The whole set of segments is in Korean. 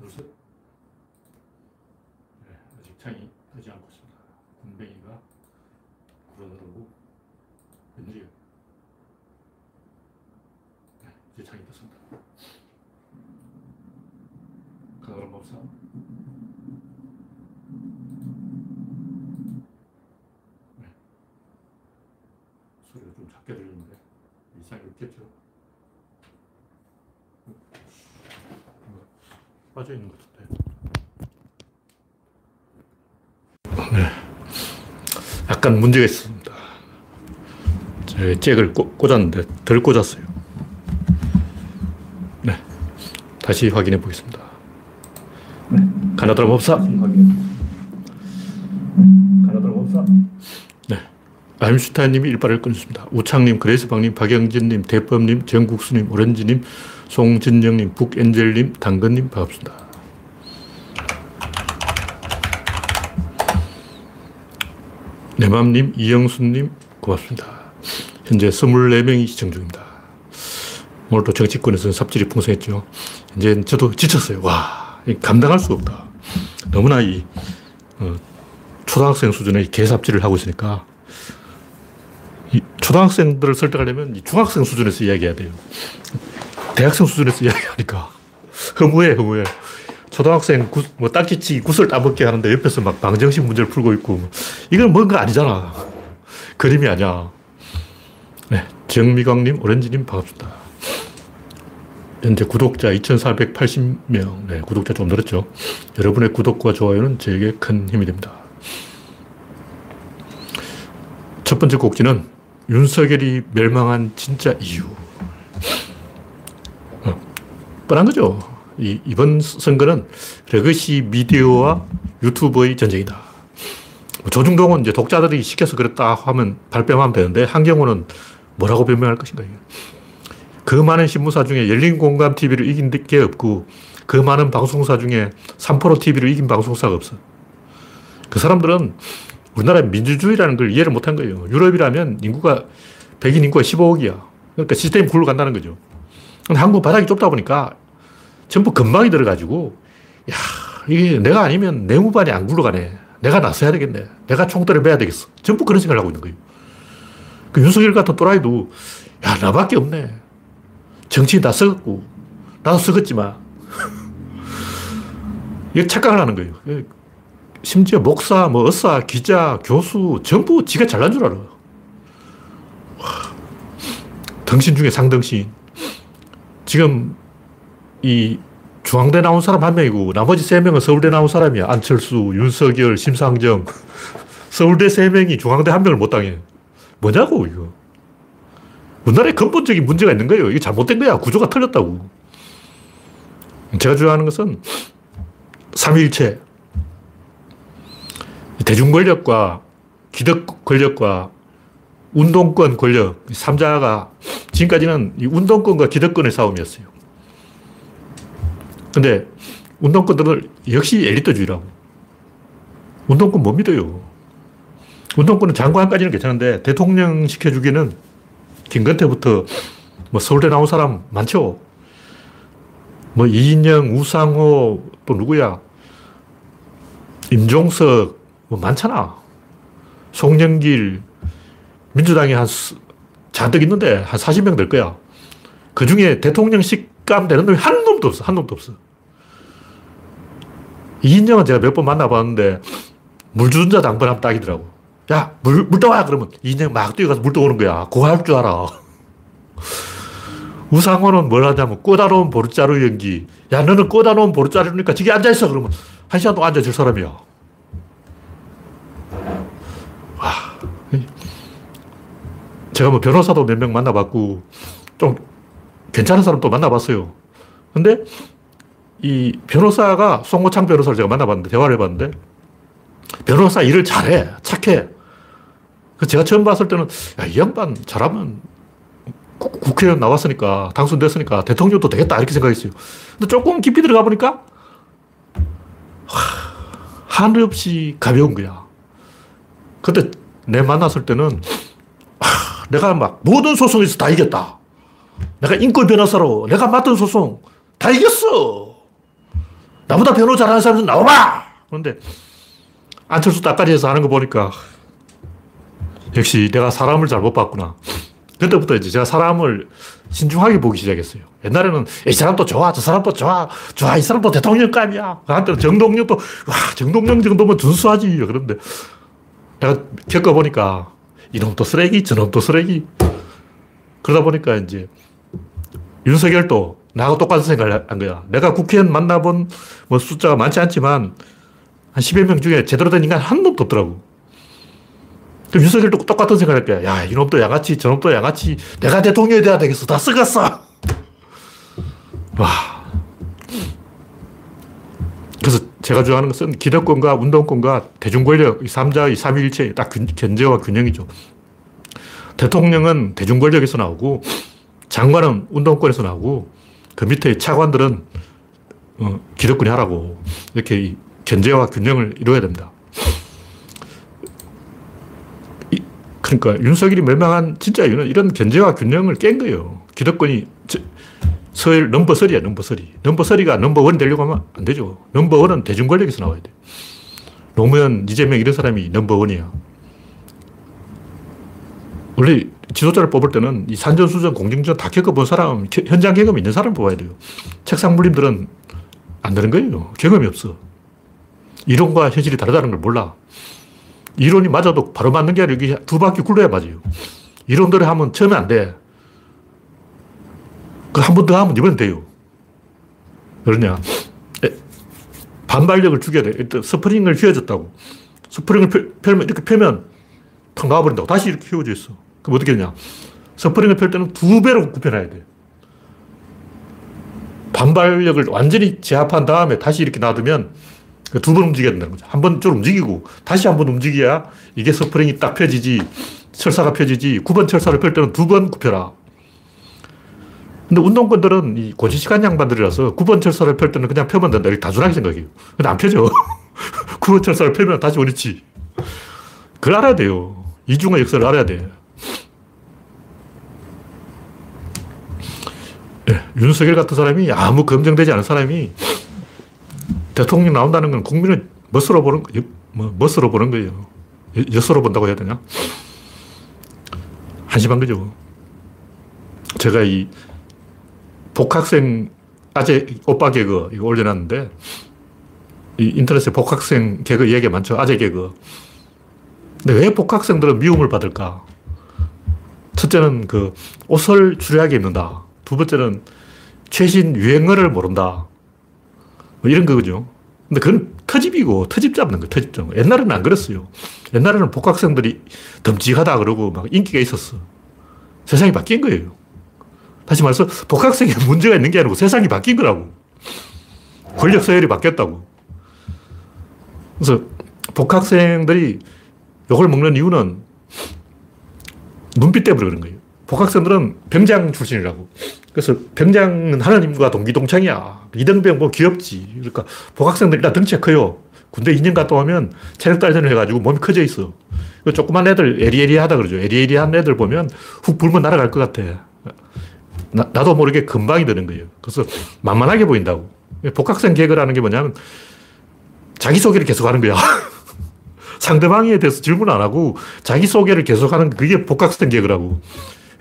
누르세요. 네, 아직 창이 뜨지 않고 있습니다. 군뱅이가 불어들어오고 웬일이에요. 네, 이제 창이 떴습니다. 가나라 법사. 네. 소리가 좀 작게 들리는데 이상이 없겠죠. 빠져 있는 것 같은데. 네. 약간 문제가 있습니다. 제 잭을 꽂, 꽂았는데 덜 꽂았어요. 네. 다시 확인해 보겠습니다. 네. 가나다라 법사. 가나다라 법사. 네. 아임슈타인님이 일발을 끊었습니다. 우창님, 그레이스방님, 박영진님, 대법님, 정국수님, 오렌지님, 송진영님, 북엔젤님, 당근님 반갑습니다. 내맘님, 이영수님 고맙습니다. 현재 24명이 시청 중입니다. 오늘도 정치권에서는 삽질이 풍성했죠. 이제 저도 지쳤어요. 와, 감당할 수 없다. 너무나 이 어, 초등학생 수준의 개삽질을 하고 있으니까 초등학생들을 설득하려면 중학생 수준에서 이야기해야 돼요. 대학생 수준에서 이야기하니까 허무해, 허무해. 초등학생 구, 뭐 딱지치기 구슬 따먹게 하는데 옆에서 막 방정식 문제를 풀고 있고 이건 뭔가 아니잖아. 그림이 아니야. 네, 정미광님, 오렌지님 반갑습니다. 현재 구독자 2,480명. 네, 구독자 좀 늘었죠. 여러분의 구독과 좋아요는 저에게 큰 힘이 됩니다. 첫 번째 꼭지는 윤석열이 멸망한 진짜 이유. 어, 뻔한 거죠. 이, 이번 선거는 legacy 미디어와 유튜브의 전쟁이다. 뭐 조중동은 이제 독자들이 시켜서 그랬다 하면 발뺌하면 되는데 한경오는 뭐라고 변명할 것인가. 그 많은 신문사 중에 열린 공감 TV를 이긴 게 없고 그 많은 방송사 중에 3프로 TV를 이긴 방송사가 없어. 그 사람들은 우리나라의 민주주의라는 걸 이해를 못한 거예요. 유럽이라면 인구가, 백인 인구가 15억이야. 그러니까 시스템이 굴러간다는 거죠. 근데 한국 바닥이 좁다 보니까 전부 금방이 들어가지고, 야, 이게 내가 아니면 내무반이 안 굴러가네. 내가 나서야 되겠네. 내가 총대를 매야 되겠어. 전부 그런 생각을 하고 있는 거예요. 그 윤석열 같은 또라이도, 야, 나밖에 없네. 정치인 다 썩었고, 나도 썩었지만. 이게 착각을 하는 거예요. 심지어 목사, 뭐 의사, 기자, 교수 전부 지가 잘난 줄 알아. 와, 덩신 중에 상덩신. 지금 이 중앙대 나온 사람 한 명이고 나머지 세 명은 서울대 나온 사람이야. 안철수, 윤석열, 심상정. 서울대 세 명이 중앙대 한 명을 못 당해. 뭐냐고 이거. 우리나라에 근본적인 문제가 있는 거예요. 이게 잘못된 거야. 구조가 틀렸다고. 제가 주장하는 것은 삼위일체. 대중 권력과 기득 권력과 운동권 권력, 3자가 지금까지는 이 운동권과 기득권의 싸움이었어요. 근데 운동권들은 역시 엘리트주의라고. 운동권 못 믿어요. 운동권은 장관까지는 괜찮은데 대통령 시켜주기는 김건태부터 뭐 서울대 나온 사람 많죠. 뭐 이인영, 우상호 또 누구야? 임종석 뭐 많잖아. 송영길, 민주당이 한 잔뜩 있는데 한 40명 될 거야. 그 중에 대통령 식 감 되는 놈이 한 놈도 없어. 한 놈도 없어. 이인영은 제가 몇 번 만나봤는데 물 주는 자 당번하면 딱이더라고. 야, 물, 물 떠와! 그러면 이인영 막 뛰어가서 물 떠오는 거야. 그거 할줄 알아. 우상호는 뭘 하냐면 꼬다로운 보르자루 연기. 야, 너는 꼬다로운 보르자루니까 저기 앉아있어. 그러면 한 시간 동안 앉아줄 사람이야. 제가 뭐 변호사도 몇 명 만나봤고, 좀 괜찮은 사람도 만나봤어요. 근데 이 변호사가 송호창 변호사를 제가 만나봤는데, 대화를 해봤는데, 변호사 일을 잘해. 착해. 그 제가 처음 봤을 때는, 야, 이 양반 잘하면 국회의원 나왔으니까, 당선됐으니까 대통령도 되겠다. 이렇게 생각했어요. 근데 조금 깊이 들어가 보니까, 하늘 없이 가벼운 거야. 근데 내 만났을 때는, 내가 막 모든 소송에서 다 이겼다. 내가 인권 변호사로 내가 맡은 소송 다 이겼어. 나보다 변호 잘하는 사람 좀 나와봐! 그런데 안철수 따까리에서 하는 거 보니까 역시 내가 사람을 잘못 봤구나. 그때부터 이제 제가 사람을 신중하게 보기 시작했어요. 옛날에는 이 사람도 좋아, 저 사람도 좋아, 좋아, 이 사람도 대통령감이야. 한때는 정동영도, 와, 정동영 정도면 준수하지. 그런데 내가 겪어보니까 이놈도 쓰레기, 저놈도 쓰레기. 그러다 보니까 이제 윤석열도 나하고 똑같은 생각을 한 거야. 내가 국회의원 만나본 뭐 숫자가 많지 않지만 한 10여 명 중에 제대로 된 인간 한 놈도 없더라고. 그럼 윤석열도 똑같은 생각을 할 거야. 야, 이놈도 양아치, 저놈도 양아치. 내가 대통령이 돼야 되겠어. 다 썩었어. 와. 그래서 제가 좋아하는 것은 기득권과 운동권과 대중권력, 이 3자의 3일체, 딱 견제와 균형이죠. 대통령은 대중권력에서 나오고, 장관은 운동권에서 나오고, 그 밑에 차관들은 어, 기득권이 하라고. 이렇게 견제와 균형을 이루어야 됩니다. 그러니까 윤석열이 멸망한 진짜 이유는 이런 견제와 균형을 깬 거예요. 기득권이 서열 넘버 3이야, 넘버 3. 넘버 3가 넘버 1 되려고 하면 안 되죠. 넘버 1은 대중 권력에서 나와야 돼. 노무현, 이재명 이런 사람이 넘버 1이야. 원래 지도자를 뽑을 때는 이 산전수전, 공정전 다 겪어본 사람, 현장 경험이 있는 사람 뽑아야 돼요. 책상 물림들은 안 되는 거예요. 경험이 없어. 이론과 현실이 다르다는 걸 몰라. 이론이 맞아도 바로 맞는 게 아니라 두 바퀴 굴러야 맞아요. 이론대로 하면 처음에 안 돼. 그한 번 더 하면 이번엔 돼요. 그러냐. 반발력을 죽여야 돼. 일단 스프링을 휘어졌다고. 스프링을 펴면, 이렇게 펴면 탁 나와버린다고. 다시 이렇게 휘어져 있어. 그럼 어떻게 되냐. 스프링을 펼 때는 두 배로 굽혀놔야 돼. 반발력을 완전히 제압한 다음에 다시 이렇게 놔두면 그 두번 움직여야 된다는 거죠. 한 번 좀 움직이고 다시 한 번 움직여야 이게 스프링이 딱 펴지지 철사가 펴지지 굽은 철사를 펼 때는 두 번 굽혀라. 근데 운동권들은 이 고지시간 양반들이라서 9번 철사를 펼 때는 그냥 펴면 된다. 이렇게 단순하게 생각해요. 근데 안 펴져. 9번 철사를 펴면 다시 원위치. 그걸 알아야 돼요. 이중의 역사를 알아야 돼. 네, 윤석열 같은 사람이 아무 검증되지 않은 사람이 대통령 나온다는 건 국민을 멋으로 보는, 뭐, 멋으로 보는 거예요. 엿으로 본다고 해야 되나? 한심한 거죠. 제가 이 복학생 아재 오빠 개그 이거 올려놨는데 이 인터넷에 복학생 개그 얘기 많죠. 아재 개그. 근데 왜 복학생들은 미움을 받을까? 첫째는 그 옷을 추리하게 입는다. 두 번째는 최신 유행어를 모른다. 뭐 이런 거죠. 근데 그건 터집이고 터집 잡는 거 터집 잡는 거. 옛날에는 안 그랬어요. 옛날에는 복학생들이 덤직하다 그러고 막 인기가 있었어. 세상이 바뀐 거예요. 다시 말해서 복학생에 문제가 있는 게 아니고 세상이 바뀐 거라고. 권력 서열이 바뀌었다고. 그래서 복학생들이 욕을 먹는 이유는 눈빛 때문에 그런 거예요. 복학생들은 병장 출신이라고. 그래서 병장은 하나님과 동기동창이야. 이등병 뭐 귀엽지. 그러니까 복학생들 일단 덩치가 커요. 군대 2년 갔다 오면 체력 단련을 해가지고 몸이 커져 있어. 조그만 애들 에리에리하다 그러죠. 에리에리한 애들 보면 훅 불면 날아갈 것 같아. 나, 나도 모르게 금방이 되는 거예요. 그래서 만만하게 보인다고. 복학생 개그라는 게 뭐냐면 자기소개를 계속 하는 거야. 상대방에 대해서 질문 안 하고 자기소개를 계속 하는 그게 복학생 개그라고.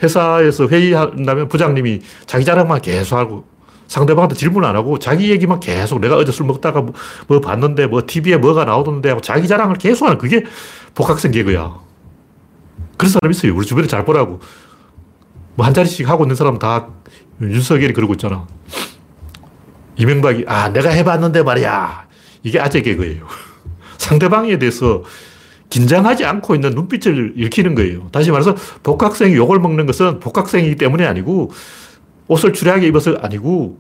회사에서 회의한다면 부장님이 자기 자랑만 계속 하고 상대방한테 질문 안 하고 자기 얘기만 계속 내가 어제 술 먹다가 뭐, 뭐 봤는데 뭐 TV에 뭐가 나오던데 하고 자기 자랑을 계속 하는 그게 복학생 개그야. 그런 사람 있어요. 우리 주변에 잘 보라고. 뭐 한 자리씩 하고 있는 사람 다 윤석열이 그러고 있잖아. 이명박이, 아, 내가 해봤는데 말이야. 이게 아재 개그예요. 상대방에 대해서 긴장하지 않고 있는 눈빛을 읽히는 거예요. 다시 말해서 복학생이 욕을 먹는 것은 복학생이기 때문에 아니고 옷을 추리하게 입어서 아니고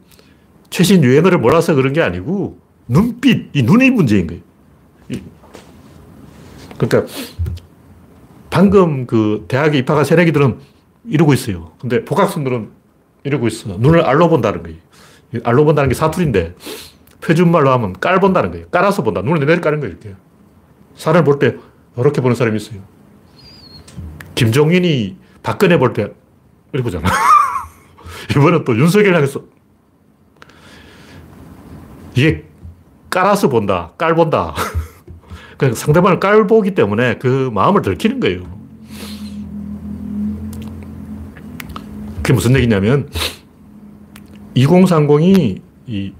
최신 유행어를 몰라서 그런 게 아니고 눈빛, 이 눈이 문제인 거예요. 그러니까 방금 그 대학에 입학한 새내기들은 이러고 있어요. 근데 복학생들은 이러고 있어. 눈을 알로 본다는 거예요. 알로 본다는 게 사투리인데 표준말로 하면 깔 본다는 거예요. 깔아서 본다. 눈을 내려 까는 거예요. 이렇게. 산을 볼 때 이렇게 보는 사람이 있어요. 김종인이 박근혜 볼 때 이렇게 보잖아. 이번엔 또 윤석열 향해서 이게 깔아서 본다. 깔 본다. 그 상대방을 깔보기 때문에 그 마음을 들키는 거예요. 그게 무슨 얘기냐면 2030이 이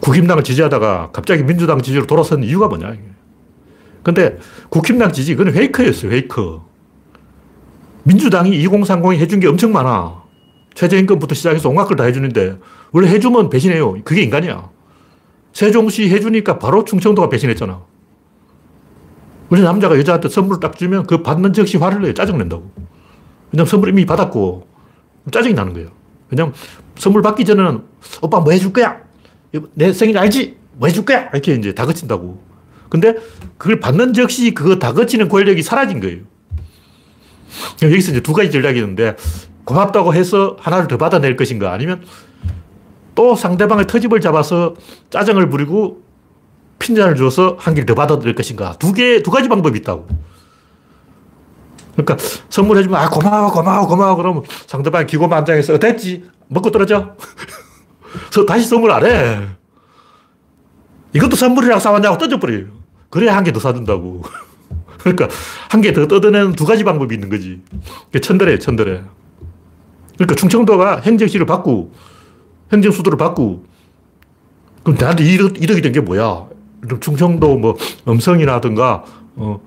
국힘당을 지지하다가 갑자기 민주당 지지로 돌아선 이유가 뭐냐. 근데 국힘당 지지, 그건 페이크였어요, 페이크. 민주당이 2030이 해준 게 엄청 많아. 최저임금부터 시작해서 온갖 걸 다 해주는데, 원래 해주면 배신해요. 그게 인간이야. 세종시 해주니까 바로 충청도가 배신했잖아. 우리 남자가 여자한테 선물을 딱 주면 그 받는 즉시 화를 내요. 짜증낸다고. 왜냐면 선물 이미 받았고, 짜증이 나는 거예요. 왜냐면 선물 받기 전에는 오빠 뭐 해줄 거야? 내 생일 알지? 뭐 해줄 거야? 이렇게 이제 다그친다고. 근데 그걸 받는 즉시 그거 다그치는 권력이 사라진 거예요. 여기서 이제 두 가지 전략이 있는데 고맙다고 해서 하나를 더 받아낼 것인가 아니면 또 상대방의 터집을 잡아서 짜증을 부리고 핀잔을 줘서 한 개를 더 받아들일 것인가. 두 개, 두 가지 방법이 있다고. 그러니까 선물해주면, 아, 고마워, 고마워, 고마워. 그러면 상대방이 기고만장해서, 됐지? 먹고 떨어져? 다시 선물 안 해. 이것도 선물이라고 싸웠냐고 던져버려요. 그래야 한 개 더 사준다고. 그러니까 한 개 더 뜯어내는 두 가지 방법이 있는 거지. 천대래, 천대래. 그러니까 충청도가 행정시를 받고, 행정수도를 받고, 그럼 나한테 이득, 이득이 된 게 뭐야? 충청도 뭐 음성이라든가, 어,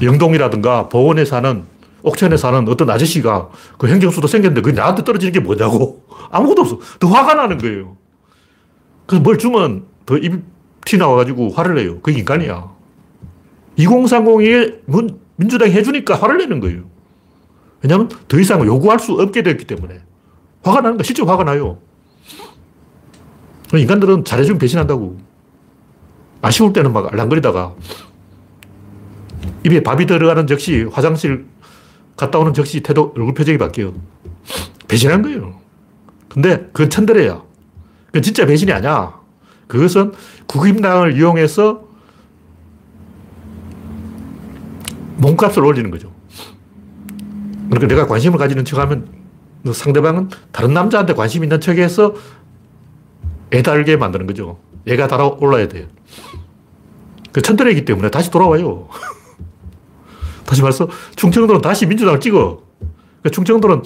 영동이라든가 보원에 사는 옥천에 사는 어떤 아저씨가 그 행정수도 생겼는데 그게 나한테 떨어지는 게 뭐냐고. 아무것도 없어. 더 화가 나는 거예요. 그래서 뭘 주면 더입티 나와가지고 화를 내요. 그게 인간이야. 2030이 민주당이 해주니까 화를 내는 거예요. 왜냐하면 더 이상 요구할 수 없게 됐기 때문에. 화가 나는 거 실제 화가 나요. 인간들은 잘해주면 배신한다고. 아쉬울 때는 막 알랑거리다가 입에 밥이 들어가는 즉시 화장실 갔다 오는 즉시 태도, 얼굴 표정이 바뀌어요. 배신한 거예요. 근데 그건 천대래야. 그건 진짜 배신이 아니야. 그것은 국임당을 이용해서 몸값을 올리는 거죠. 그러니까 내가 관심을 가지는 척 하면 상대방은 다른 남자한테 관심 있는 척 해서 애달게 만드는 거죠. 얘가 달아올라야 돼요. 그 천대래이기 때문에 다시 돌아와요. 다시 말해서 충청도는 다시 민주당을 찍어. 그러니까 충청도는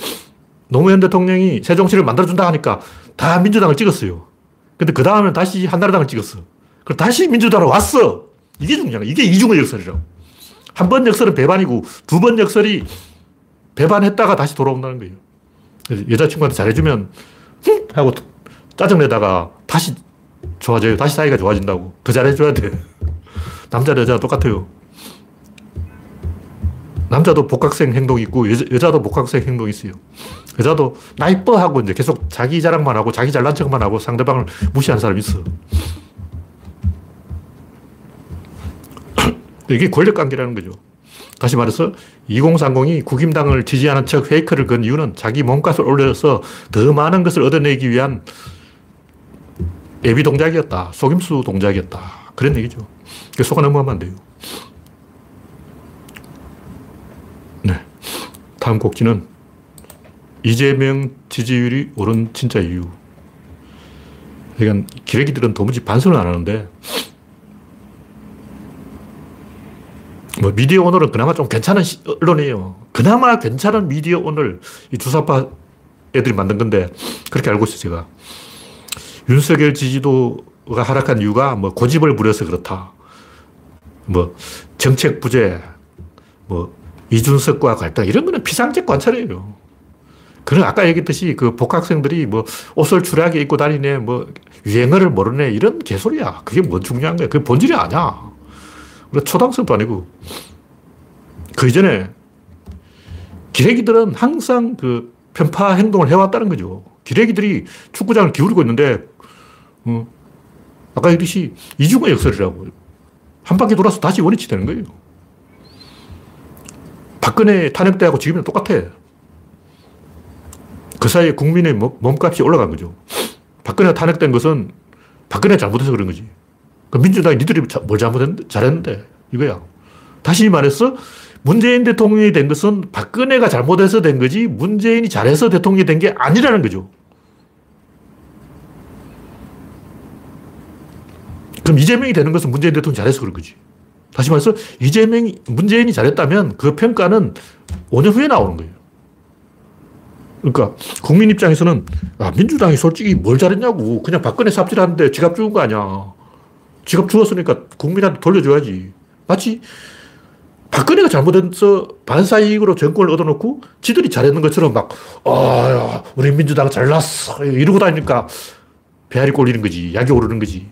노무현 대통령이 세종시를 만들어준다 하니까 다 민주당을 찍었어요. 근데 그 다음에 다시 한나라당을 찍었어. 그럼 다시 민주당으로 왔어. 이게 중요한 거야. 이게 이중의 역설이라고. 한 번 역설은 배반이고 두 번 역설이 배반했다가 다시 돌아온다는 거예요. 여자친구한테 잘해주면 흠! 하고 짜증내다가 다시 좋아져요. 다시 사이가 좋아진다고. 더 잘해줘야 돼. 남자, 여자 똑같아요. 남자도 복학생 행동이 있고 여 자, 도 복학생 행동이 있어요. 여자도 나 이뻐 하고 이제 계속 자기 자랑만 하고 자기 잘난 척만 하고 상대방을 무시하는 사람이 있어. 이게 권력 관계라는 거죠. 다시 말해서 2030이 국임당을 지지하는 척 페이크를 건 이유는 자기 몸값을 올려서 더 많은 것을 얻어내기 위한 예비 동작이었다. 속임수 동작이었다. 그런 얘기죠. 속아 넘어가면 안 돼요. 다음 곡지는 이재명 지지율이 오른 진짜 이유. 그러니까 기레기들은 도무지 반성을 안 하는데 뭐 미디어 오늘은 그나마 좀 괜찮은 언론이에요. 그나마 괜찮은 미디어 오늘 이 주사파 애들이 만든 건데 그렇게 알고 있어요, 제가. 윤석열 지지도가 하락한 이유가 뭐 고집을 부려서 그렇다. 뭐 정책 부재, 뭐 이준석과 갈등, 이런 거는 피상적 관찰이에요. 그런 아까 얘기했듯이 그 복학생들이 뭐 옷을 추하게 입고 다니네, 뭐 유행어를 모르네, 이런 개소리야. 그게 뭐 중요한 거야. 그게 본질이 아니야. 우리 초등생도 아니고. 그 이전에 기레기들은 항상 그 편파 행동을 해왔다는 거죠. 기레기들이 축구장을 기울이고 있는데, 어, 아까 얘기했듯이 이중의 역설이라고. 한 바퀴 돌아서 다시 원위치 되는 거예요. 박근혜 탄핵 때하고 지금은 똑같아. 그 사이에 국민의 몸값이 올라간 거죠. 박근혜 탄핵된 것은 박근혜 잘못해서 그런 거지. 그 민주당이 니들이 뭘 잘못했는데, 잘했는데, 이거야. 다시 말해서, 문재인 대통령이 된 것은 박근혜가 잘못해서 된 거지, 문재인이 잘해서 대통령이 된 게 아니라는 거죠. 그럼 이재명이 되는 것은 문재인 대통령이 잘해서 그런 거지. 다시 말해서 이재명이, 문재인이 잘했다면 그 평가는 5년 후에 나오는 거예요. 그러니까 국민 입장에서는 아, 민주당이 솔직히 뭘 잘했냐고 그냥 박근혜 삽질하는데 지갑 주은 거 아니야. 지갑 주었으니까 국민한테 돌려줘야지. 마치 박근혜가 잘못해서 반사이익으로 정권을 얻어놓고 지들이 잘했는 것처럼 막, 아, 우리 민주당 잘났어. 이러고 다니니까 배알이 꼴리는 거지. 약이 오르는 거지.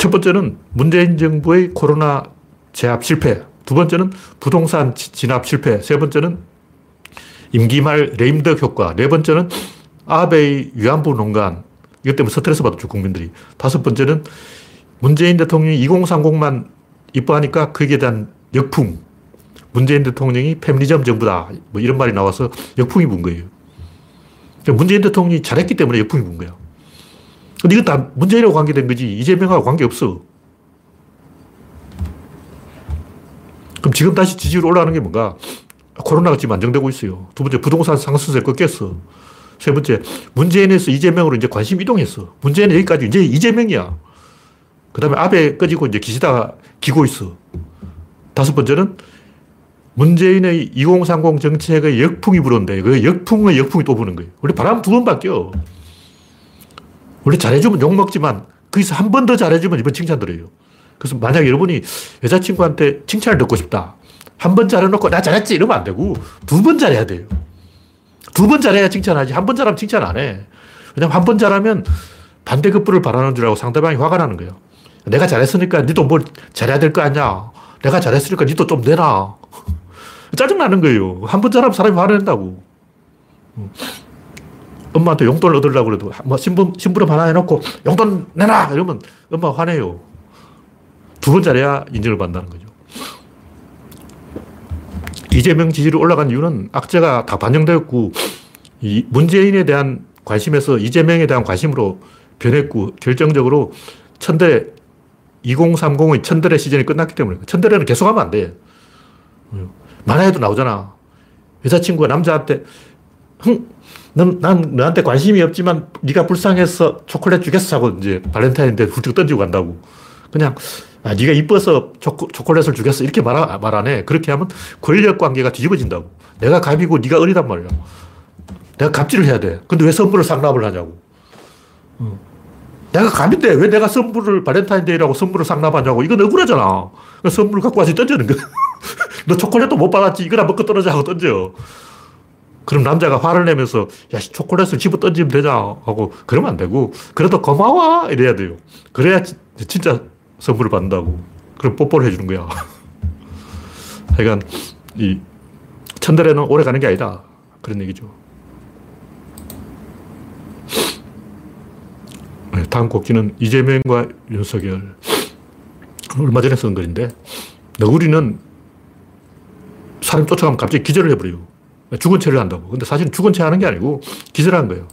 첫 번째는 문재인 정부의 코로나 제압 실패. 두 번째는 부동산 진압 실패. 세 번째는 임기 말 레임덕 효과. 네 번째는 아베의 위안부 농간. 이것 때문에 스트레스 받았죠, 국민들이. 다섯 번째는 문재인 대통령이 2030만 이뻐하니까 거기에 대한 역풍. 문재인 대통령이 페미니즘 정부다. 뭐 이런 말이 나와서 역풍이 분 거예요. 그러니까 문재인 대통령이 잘했기 때문에 역풍이 분 거야. 근데 이건 다 문재인하고 관계된 거지. 이재명하고 관계없어. 그럼 지금 다시 지지율 올라가는 게 뭔가? 코로나가 지금 안정되고 있어요. 두 번째, 부동산 상승세 꺾였어. 세 번째, 문재인에서 이재명으로 이제 관심 이동했어. 문재인은 여기까지 이제 이재명이야. 그 다음에 아베 꺼지고 이제 기시다가 기고 있어. 다섯 번째는 문재인의 2030 정책의 역풍이 불었는데 그 역풍의 역풍이 또 부는 거예요. 원래 바람 두 번 바뀌어. 원래 잘해주면 욕먹지만 거기서 한 번 더 잘해주면 이번 칭찬 들어요. 그래서 만약 여러분이 여자친구한테 칭찬을 듣고 싶다. 한 번 잘해놓고 나 잘했지 이러면 안 되고 두 번 잘해야 돼요. 두 번 잘해야 칭찬하지. 한 번 잘하면 칭찬 안 해. 왜냐면 한 번 잘하면 반대급부를 바라는 줄 알고 상대방이 화가 나는 거예요. 내가 잘했으니까 니도 뭘 잘해야 될 거 아니야. 내가 잘했으니까 니도 좀 내라. 짜증나는 거예요. 한 번 잘하면 사람이 화낸다고. 엄마한테 용돈을 얻으려고 그래도 뭐 신분, 신부름 하나 해놓고 용돈 내놔! 이러면 엄마 화내요. 두 번 잘해야 인정을 받는다는 거죠. 이재명 지지율 올라간 이유는 악재가 다 반영되었고, 이 문재인에 대한 관심에서 이재명에 대한 관심으로 변했고, 결정적으로 천대 2030의 천대레 시즌이 끝났기 때문에 천대레는 계속 하면 안 돼. 만화에도 나오잖아. 여자친구가 남자한테 흥, 넌, 난 너한테 관심이 없지만 네가 불쌍해서 초콜릿 주겠어 하고 이제 발렌타인데 훌쩍 던지고 간다고. 그냥 아, 네가 이뻐서 초콜릿을 주겠어 이렇게 말, 안 해. 그렇게 하면 권력 관계가 뒤집어진다고. 내가 갑이고 네가 을이란 말이야. 내가 갑질을 해야 돼. 근데 왜 선물을 상납을 하냐고. 내가 갑인데 왜 내가 선물을 발렌타인데이라고 선물을 상납하냐고. 이건 억울하잖아. 선물을 갖고 와서 던지는 거야. 너 초콜릿도 못 받았지. 이거나 먹고 떨어져 하고 던져. 그럼 남자가 화를 내면서 야 초콜릿을 집어 던지면 되자 하고 그러면 안 되고 그래도 고마워 이래야 돼요. 그래야 진짜 선물을 받는다고. 그럼 뽀뽀를 해주는 거야. 하여간 이 천달에는 오래 가는 게 아니다. 그런 얘기죠. 네, 다음 곡지는 이재명과 윤석열. 얼마 전에 쓴 글인데, 너구리는 사람 쫓아가면 갑자기 기절을 해버려요. 죽은 채를 한다고. 근데 사실은 죽은 채 하는 게 아니고 기절한 거예요.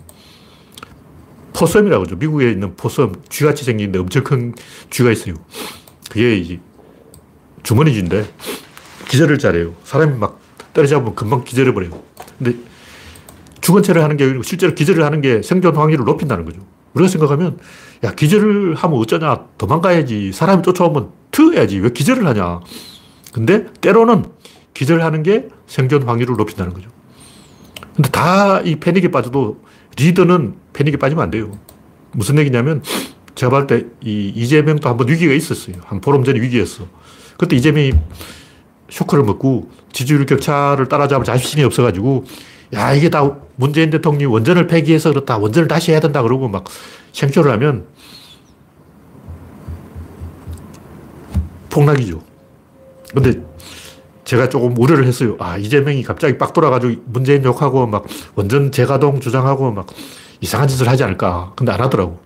포섬이라고 하죠. 미국에 있는 포섬, 쥐같이 생긴데 엄청 큰 쥐가 있어요. 그게 이 주머니 쥐인데 기절을 잘해요. 사람이 막 때려잡으면 금방 기절해 버려요. 근데 죽은 채를 하는 게 아니고 실제로 기절을 하는 게 생존 확률을 높인다는 거죠. 우리가 생각하면 야 기절을 하면 어쩌냐 도망가야지 사람이 쫓아오면 트여야지 왜 기절을 하냐 근데 때로는 기절하는 게 생존 확률을 높인다는 거죠 근데 다 이 패닉에 빠져도 리더는 패닉에 빠지면 안 돼요 무슨 얘기냐면 제가 봤을 때 이 이재명도 한번 위기가 있었어요 한 보름 전에 위기였어 그때 이재명이 쇼크를 먹고 지지율 격차를 따라잡을 자신이 없어가지고 야, 이게 다 문재인 대통령이 원전을 폐기해서 그렇다. 원전을 다시 해야 된다. 그러고 막 생초를 하면 폭락이죠. 근데 제가 조금 우려를 했어요. 아, 이재명이 갑자기 빡 돌아가지고 문재인 욕하고 막 원전 재가동 주장하고 막 이상한 짓을 하지 않을까. 근데 안 하더라고.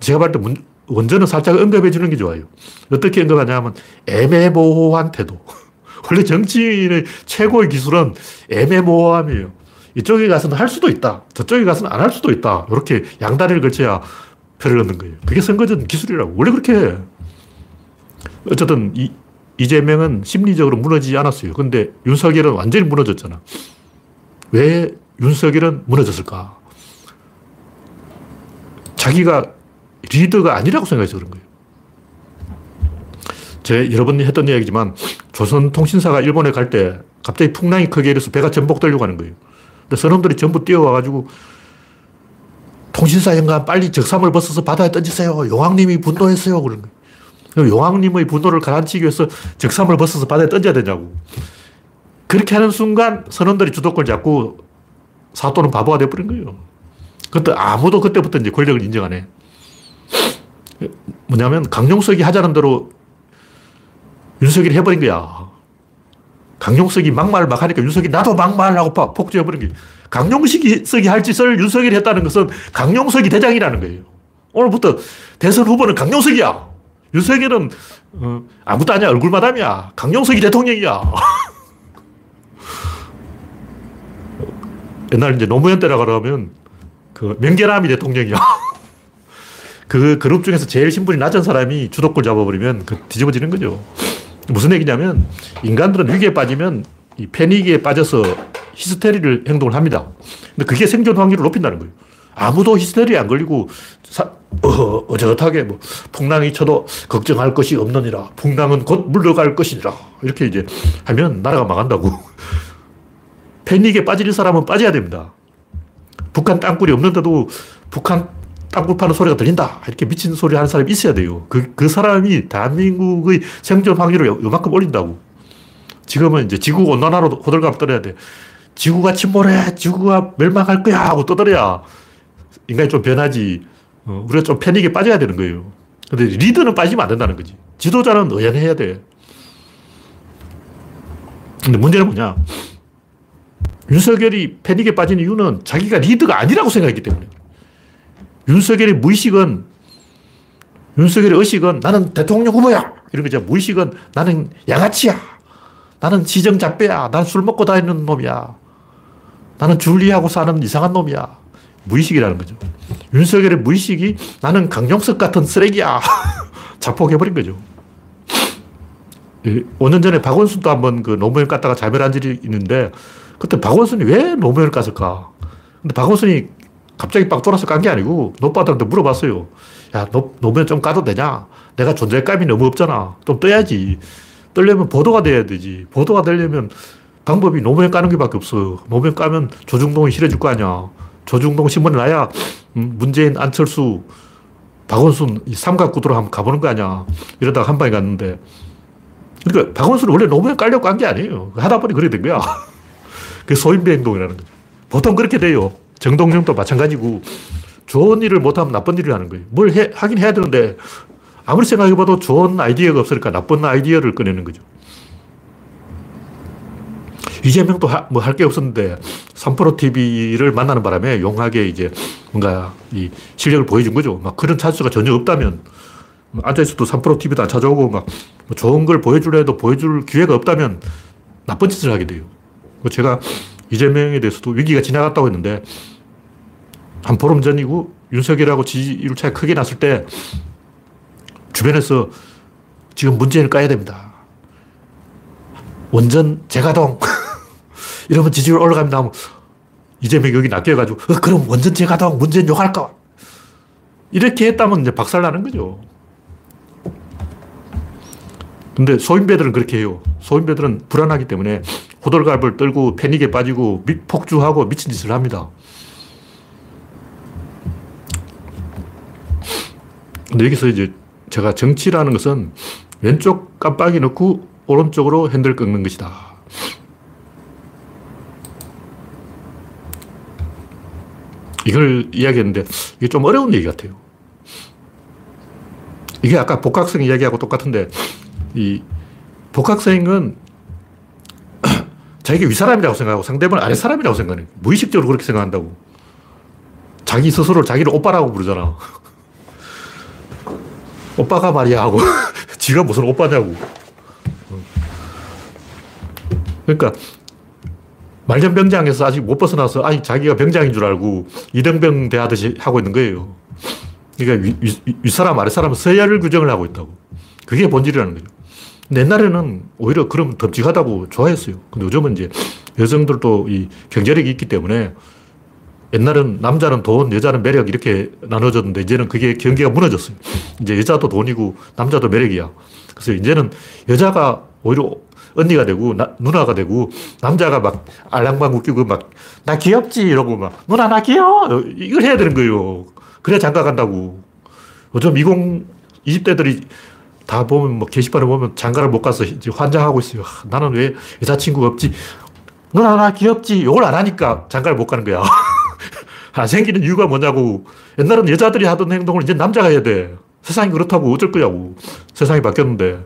제가 봤을 때 문, 원전은 살짝 언급해 주는 게 좋아요. 어떻게 언급하냐 하면 애매모호한 태도. 원래 정치인의 최고의 기술은 애매모호함이에요. 이쪽에 가서는 할 수도 있다. 저쪽에 가서는 안 할 수도 있다. 이렇게 양다리를 걸쳐야 표를 얻는 거예요. 그게 선거전 기술이라고. 원래 그렇게 해. 어쨌든 이, 이재명은 심리적으로 무너지지 않았어요. 근데 윤석열은 완전히 무너졌잖아. 왜 윤석열은 무너졌을까? 자기가 리더가 아니라고 생각해서 그런 거예요. 제가 여러 번 했던 이야기지만 조선통신사가 일본에 갈 때 갑자기 풍랑이 크게 일어서 배가 전복되려고 하는 거예요. 근데 선원들이 전부 뛰어와가지고 통신사 연관 빨리 적삼을 벗어서 바다에 던지세요. 용왕님이 분노했어요. 그런 거예요. 용왕님의 분노를 가라앉히기 위해서 적삼을 벗어서 바다에 던져야 되냐고. 그렇게 하는 순간 선원들이 주도권을 잡고 사또는 바보가 돼버린 거예요. 그때 아무도 그때부터 이제 권력을 인정 안 해. 뭐냐면 강용석이 하자는 대로 윤석열이 해버린 거야. 강용석이 막말을 막 하니까 윤석이 나도 막말하고 폭주해버린 거예요. 강용석이 할 짓을 윤석열이 했다는 것은 강용석이 대장이라는 거예요. 오늘부터 대선 후보는 강용석이야. 윤석열은 어, 아무도 아니야. 얼굴마담이야. 강용석이 대통령이야. 옛날 이제 노무현 때라 그러면 그 명계남이 대통령이야. 그 그룹 중에서 제일 신분이 낮은 사람이 주도권 잡아버리면 그 뒤집어지는 거죠. 무슨 얘기냐면 인간들은 위기에 빠지면 이 패닉에 빠져서 히스테리를 행동을 합니다. 근데 그게 생존 확률을 높인다는 거예요. 아무도 히스테리에 안 걸리고 사, 어, 어저하게 뭐 풍랑이 쳐도 걱정할 것이 없느니라. 풍랑은 곧 물러갈 것이니라. 이렇게 이제 하면 나라가 망한다고. 패닉에 빠질 사람은 빠져야 됩니다. 북한 땅굴이 없는데도 북한 땅굴 파는 소리가 들린다. 이렇게 미친 소리 하는 사람이 있어야 돼요. 그, 그 사람이 대한민국의 생존 확률을 요만큼 올린다고. 지금은 이제 지구 온난화로 호들갑 떨어야 돼. 지구가 침몰해. 지구가 멸망할 거야. 하고 떠들어야 인간이 좀 변하지. 어, 우리가 좀 패닉에 빠져야 되는 거예요. 근데 리더는 빠지면 안 된다는 거지. 지도자는 의연해야 돼. 근데 문제는 뭐냐. 윤석열이 패닉에 빠진 이유는 자기가 리더가 아니라고 생각했기 때문에. 윤석열의 무의식은, 윤석열의 의식은 나는 대통령 후보야! 이런 거죠. 무의식은 나는 양아치야! 나는 지정잡배야! 나는 술 먹고 다니는 놈이야! 나는 줄리하고 사는 이상한 놈이야! 무의식이라는 거죠. 윤석열의 무의식이 나는 강용석 같은 쓰레기야! 자폭해버린 거죠. 5년 전에 박원순도 한번 그 노무현 깠다가 자멸한 일이 있는데 그때 박원순이 왜 노무현을 깠을까? 근데 박원순이 갑자기 빡 돌아서 깐 게 아니고 노빠들한테 물어봤어요. 야, 노, 노무현 좀 까도 되냐? 내가 존재감이 너무 없잖아. 좀 떠야지. 뜨려면 보도가 돼야 되지. 보도가 되려면 방법이 노무현 까는 게 밖에 없어. 노무현 까면 조중동이 실어줄 거 아니야. 조중동 신문에 나야 음, 문재인, 안철수, 박원순 이 삼각구도로 한번 가보는 거 아니야. 이러다가 한 방에 갔는데. 그러니까 박원순은 원래 노무현 깔려고 깐게 아니에요. 하다 보니 그렇게 된 거야. 그 소인배 행동이라는 거죠. 보통 그렇게 돼요. 정동영도 마찬가지고 좋은 일을 못하면 나쁜 일을 하는 거예요. 뭘 해, 하긴 해야 되는데 아무리 생각해봐도 좋은 아이디어가 없으니까 나쁜 아이디어를 꺼내는 거죠. 이재명도 뭐 할 게 없었는데 3프로 TV를 만나는 바람에 용하게 이제 뭔가 이 실력을 보여준 거죠. 막 그런 찬스가 전혀 없다면 앉아있어도 3프로 TV도 안 찾아오고 막뭐 좋은 걸 보여주려 해도 보여줄 기회가 없다면 나쁜 짓을 하게 돼요. 제가 이재명에 대해서도 위기가 지나갔다고 했는데 한 보름 전이고 윤석열하고 지지율 차이 크게 났을 때 주변에서 지금 문재인을 까야 됩니다. 원전 재가동. 이러면 지지율 올라갑니다. 하면 이재명 여기 낚여가지고, 어, 그럼 원전 재가동, 문재인 욕할까? 이렇게 했다면 이제 박살나는 거죠. 근데 소인배들은 그렇게 해요. 소인배들은 불안하기 때문에 호들갑을 떨고 패닉에 빠지고 폭주하고 미친 짓을 합니다. 근데 여기서 이제 제가 정치라는 것은 왼쪽 깜빡이 넣고 오른쪽으로 핸들 꺾는 것이다. 이걸 이야기했는데 이게 좀 어려운 얘기 같아요. 이게 아까 복학생 이야기하고 똑같은데 이 복학생은 자기가 윗사람이라고 생각하고 상대방을 아랫사람이라고 생각해. 무의식적으로 그렇게 생각한다고. 자기 스스로 자기를 오빠라고 부르잖아. 오빠가 말이야 하고 지가 무슨 오빠냐고. 그러니까 말년병장에서 아직 못 벗어나서 아니 자기가 병장인 줄 알고 이등병 대하듯이 하고 있는 거예요. 그러니까 윗사람 아랫사람은 서열 규정을 하고 있다고. 그게 본질이라는 거죠. 옛날에는 오히려 그럼 덤직하다고 좋아했어요. 근데 요즘은 이제 여성들도 이 경제력이 있기 때문에 옛날은 남자는 돈, 여자는 매력 이렇게 나눠졌는데 이제는 그게 경계가 무너졌어요. 이제 여자도 돈이고 남자도 매력이야. 그래서 이제는 여자가 오히려 언니가 되고 나, 누나가 되고 남자가 막 알랑방구 끼고 막 나 귀엽지 이러고 막 누나 나 귀여워 이걸 해야 되는 거예요. 그래야 장가 간다고. 요즘 20, 20대들이 다 보면 뭐 게시판에 보면 장가를 못 가서 이제 환장하고 있어요. 나는 왜 여자친구가 없지? 누나 나 귀엽지? 이걸 안 하니까 장가를 못 가는 거야. 안 생기는 이유가 뭐냐고. 옛날은 여자들이 하던 행동을 이제 남자가 해야 돼. 세상이 그렇다고 어쩔 거냐고. 세상이 바뀌었는데.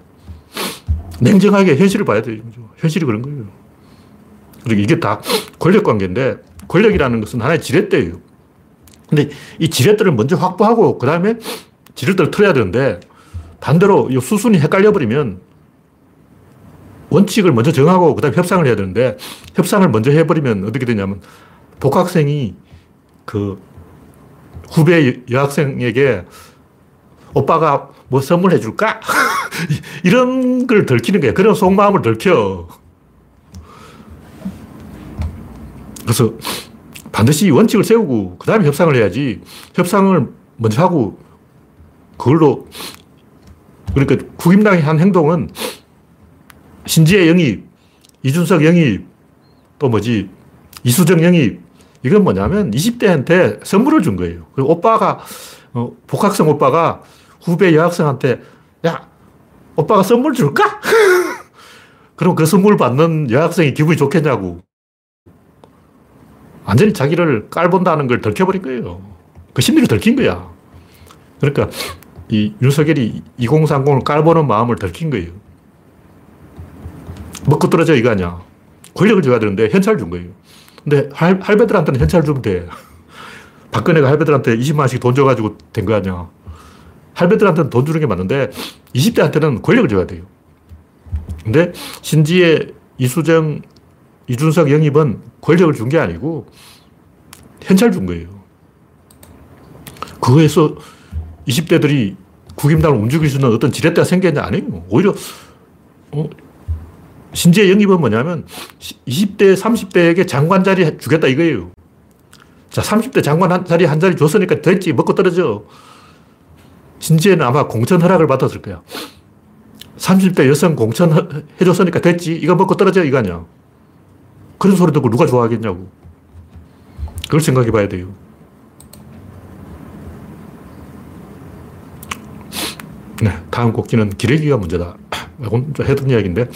냉정하게 현실을 봐야 돼요. 현실이 그런 거예요. 그리고 이게 다 권력 관계인데 권력이라는 것은 하나의 지렛대예요. 근데 이 지렛대를 먼저 확보하고 그 다음에 지렛대를 틀어야 되는데 반대로 이 수순이 헷갈려 버리면 원칙을 먼저 정하고 그 다음에 협상을 해야 되는데 협상을 먼저 해버리면 어떻게 되냐면 복학생이 그 후배 여학생에게 오빠가 뭐 선물해 줄까? 이런 걸 들키는 거야. 그런 속마음을 들켜. 그래서 반드시 원칙을 세우고 그 다음에 협상을 해야지 협상을 먼저 하고 그걸로 그러니까 국임당이 한 행동은 신지혜 영입, 이준석 영입, 또 뭐지, 이수정 영입, 이건 뭐냐면 20대한테 선물을 준 거예요. 오빠가, 어, 복학생 오빠가 후배 여학생한테, 야, 오빠가 선물 줄까? 그럼 그 선물 받는 여학생이 기분이 좋겠냐고. 완전히 자기를 깔본다는 걸 들켜버린 거예요. 그 심리를 들킨 거야. 그러니까 이 윤석열이 2030을 깔보는 마음을 들킨 거예요. 먹고 떨어져 이거 아니야. 권력을 줘야 되는데 현찰 준 거예요. 근데 할, 할배들한테는 현찰 주면 돼. 박근혜가 할배들한테 20만 원씩 돈 줘가지고 된 거 아니야. 할배들한테는 돈 주는 게 맞는데 20대한테는 권력을 줘야 돼요. 근데 신지의 이수정, 이준석 영입은 권력을 준 게 아니고 현찰 준 거예요. 그거에서 20대들이 국임당을 움직일 수 있는 어떤 지렛대가 생겼냐? 아니에요. 오히려 어, 신재 영입은 뭐냐면 20대, 30대에게 장관 자리 주겠다 이거예요. 자, 30대 장관 한 자리 한 자리 줬으니까 됐지. 먹고 떨어져. 신재는 아마 공천 허락을 받았을 거야. 30대 여성 공천 해줬으니까 됐지. 이거 먹고 떨어져. 이거 아니야. 그런 소리 듣고 누가 좋아하겠냐고. 그걸 생각해 봐야 돼요. 네, 다음 곡기는 기레기가 문제다. 이건 좀 해둔 이야기인데.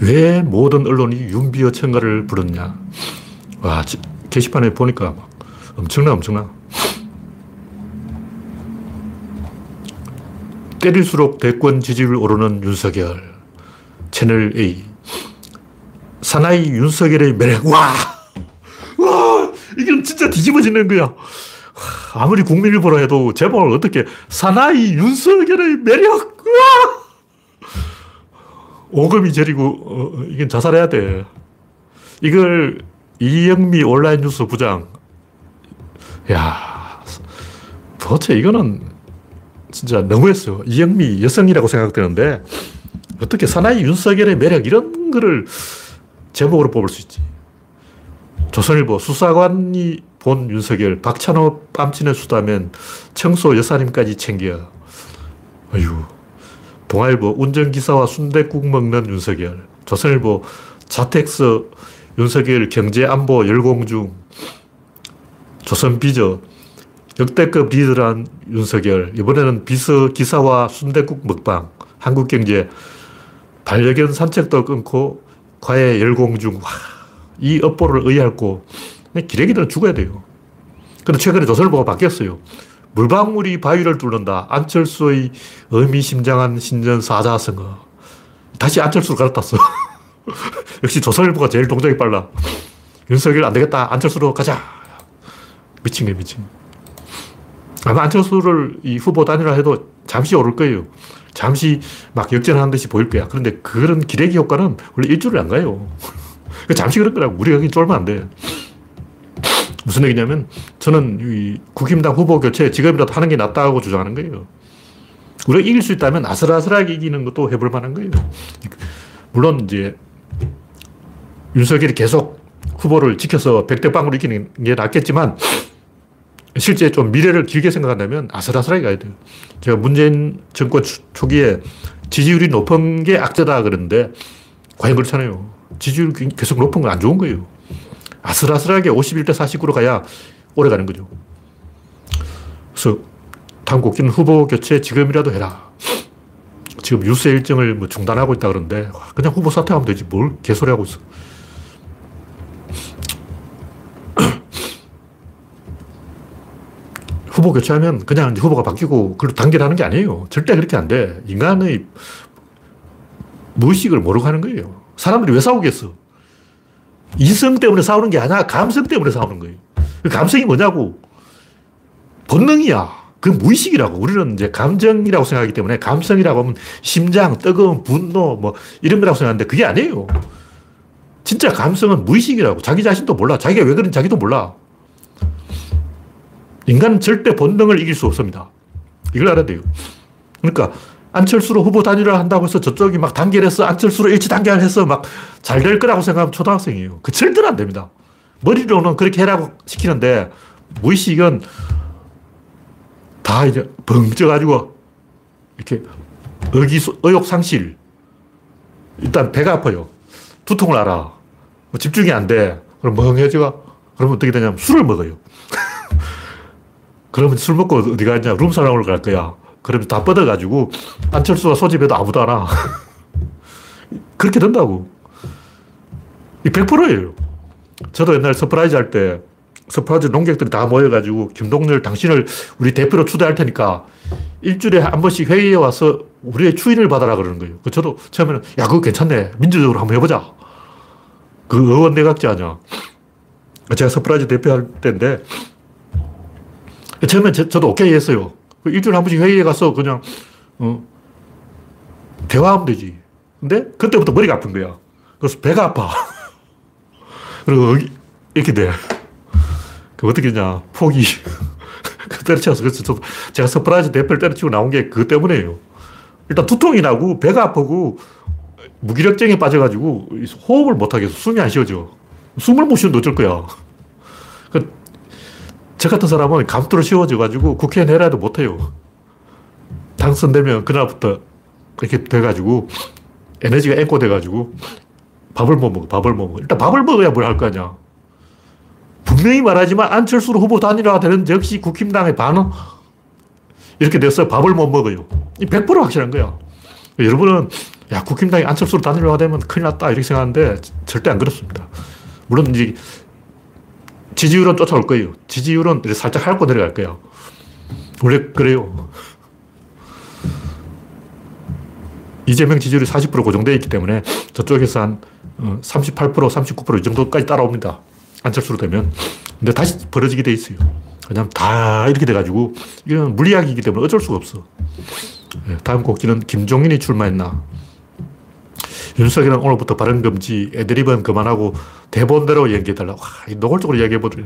왜 모든 언론이 윤비어 청가를 부르느냐. 와, 게시판에 보니까 엄청나, 엄청나. 때릴수록 대권 지지율 오르는 윤석열. 채널 A. 사나이 윤석열의 매력. 와! 와! 이게 진짜 뒤집어지는 거야. 아무리 국민일보라 해도 제목을 어떻게 사나이 윤석열의 매력. 와! 오금이 저리고, 어, 이건 자살해야 돼. 이걸 이영미 온라인 뉴스 부장. 야 도대체 이거는 진짜 너무했어요. 이영미 여성이라고 생각되는데 어떻게 사나이 윤석열의 매력 이런 거를 제목으로 뽑을 수 있지. 조선일보 수사관이 본 윤석열 박찬호 뺨치는 수다면 청소 여사님까지 챙겨. 어휴. 동아일보 운전기사와 순대국 먹는 윤석열. 조선일보 자택서 윤석열 경제안보 열공 중. 조선비저 역대급 리더란 윤석열. 이번에는 비서 기사와 순대국 먹방. 한국경제 반려견 산책도 끊고 과외 열공 중. 와, 이 업보를 의할고 기레기들은 죽어야 돼요. 근데 최근에 조선일보가 바뀌었어요. 물방울이 바위를 뚫는다. 안철수의 의미심장한 신전 사자성어. 다시 안철수를 갈아탔어. 역시 조선일보가 제일 동작이 빨라. 윤석열 안 되겠다. 안철수로 가자. 미친 게 미친. 아마 안철수를 이 후보 단일화 해도 잠시 오를 거예요. 잠시 막 역전하는 듯이 보일 거야. 그런데 그런 기대기 효과는 원래 일주일 안 가요. 잠시 그럴 거라고. 우리가 여기 쫄면 안 돼. 무슨 얘기냐면 저는 이 국힘당 후보 교체 지금이라도 하는 게 낫다고 주장하는 거예요. 우리가 이길 수 있다면 아슬아슬하게 이기는 것도 해볼 만한 거예요. 물론 이제 윤석열이 계속 후보를 지켜서 백대빵으로 이기는 게 낫겠지만 실제 좀 미래를 길게 생각한다면 아슬아슬하게 가야 돼요. 제가 문재인 정권 초기에 지지율이 높은 게 악재다 그러는데 과연 그렇잖아요. 지지율이 계속 높은 건 안 좋은 거예요. 아슬아슬하게 51대 49로 가야 오래 가는 거죠. 그래서 다음 곡기는 후보 교체 지금이라도 해라. 지금 유세 일정을 뭐 중단하고 있다 그러는데 그냥 후보 사퇴하면 되지 뭘 개소리 하고 있어. 후보 교체하면 그냥 후보가 바뀌고 그걸 단결하는 게 아니에요. 절대 그렇게 안 돼. 인간의 무의식을 모르고 하는 거예요. 사람들이 왜 싸우겠어? 이성 때문에 싸우는 게 아니라 감성 때문에 싸우는 거예요. 그 감성이 뭐냐고. 본능이야. 그 무의식이라고. 우리는 이제 감정이라고 생각하기 때문에 감성이라고 하면 심장, 뜨거운 분노, 뭐 이런 거라고 생각하는데 그게 아니에요. 진짜 감성은 무의식이라고. 자기 자신도 몰라. 자기가 왜 그런지 자기도 몰라. 인간은 절대 본능을 이길 수 없습니다. 이걸 알아야 돼요. 그러니까 안철수로 후보 단일화 한다고 해서 저쪽이 막 단결해서 안철수로 일치 단결 해서 막 잘 될 거라고 생각하면 초등학생이에요. 그 절대로 안 됩니다. 머리로는 그렇게 해라고 시키는데 무의식은 다 이제 벙쪄가지고 이렇게 의기, 의욕 상실. 일단 배가 아파요. 두통을 알아. 뭐 집중이 안 돼. 그럼 멍해져. 그러면 어떻게 되냐면 술을 먹어요. 그러면 술 먹고 어디 가냐? 룸살롱으로 갈 거야. 그러면 다 뻗어가지고 안철수가 소집해도 아무도 안 와. 그렇게 된다고. 이 100%예요. 저도 옛날 서프라이즈 할 때 서프라이즈 논객들이 다 모여가지고 김동렬 당신을 우리 대표로 추대할 테니까 일주일에 한 번씩 회의에 와서 우리의 추인을 받아라 그러는 거예요. 그 저도 처음에는 야, 그거 괜찮네. 민주적으로 한번 해보자. 그 의원 내각제 아니야. 제가 서프라이즈 대표할 때인데 처음에 저, 도 오케이 했어요. 그 일주일에 한 번씩 회의에 가서 그냥 어, 대화하면 되지. 근데 그때부터 머리가 아픈 거야. 그래서 배가 아파. 그리고 이렇게 돼. 그 어떻게 되냐. 포기. 그 때려쳐서. 그래서 저 제가 서프라이즈 대표를 때려치고 나온 게 그것 때문에요. 일단 두통이 나고 배가 아프고 무기력증에 빠져가지고 호흡을 못하겠어. 숨이 안 쉬어져. 숨을 못 쉬는데 어쩔 거야. 그, 저 같은 사람은 감투를 씌워져가지고 국회에 내라도 못해요. 당선되면 그날부터 그렇게 돼가지고 에너지가 앵꼬 돼가지고 밥을 못 먹어, 밥을 못 먹어. 일단 밥을 먹어야 뭘 할 거 아니야. 분명히 말하지만 안철수로 후보 단일화 되는 역시 국힘당의 반응 이렇게 돼서 밥을 못 먹어요. 100% 확실한 거야. 여러분은 야 국힘당이 안철수로 단일화 되면 큰일 났다 이렇게 생각하는데 절대 안 그렇습니다. 물론 이제 지지율은 쫓아올 거예요. 지지율은 살짝 핥고 내려갈 거예요. 원래 그래요. 이재명 지지율이 40% 고정되어 있기 때문에 저쪽에서 한 38%, 39%이 정도까지 따라옵니다. 안철수로 되면. 근데 다시 벌어지게 돼 있어요. 그냥 다 이렇게 돼가지고, 이건 물리학이기 때문에 어쩔 수가 없어. 네, 다음 곡지는 김종인이 출마했나. 윤석열은 오늘부터 발언 금지, 애드립은 그만하고 대본대로 얘기해달라. 와, 노골적으로 이야기해버려.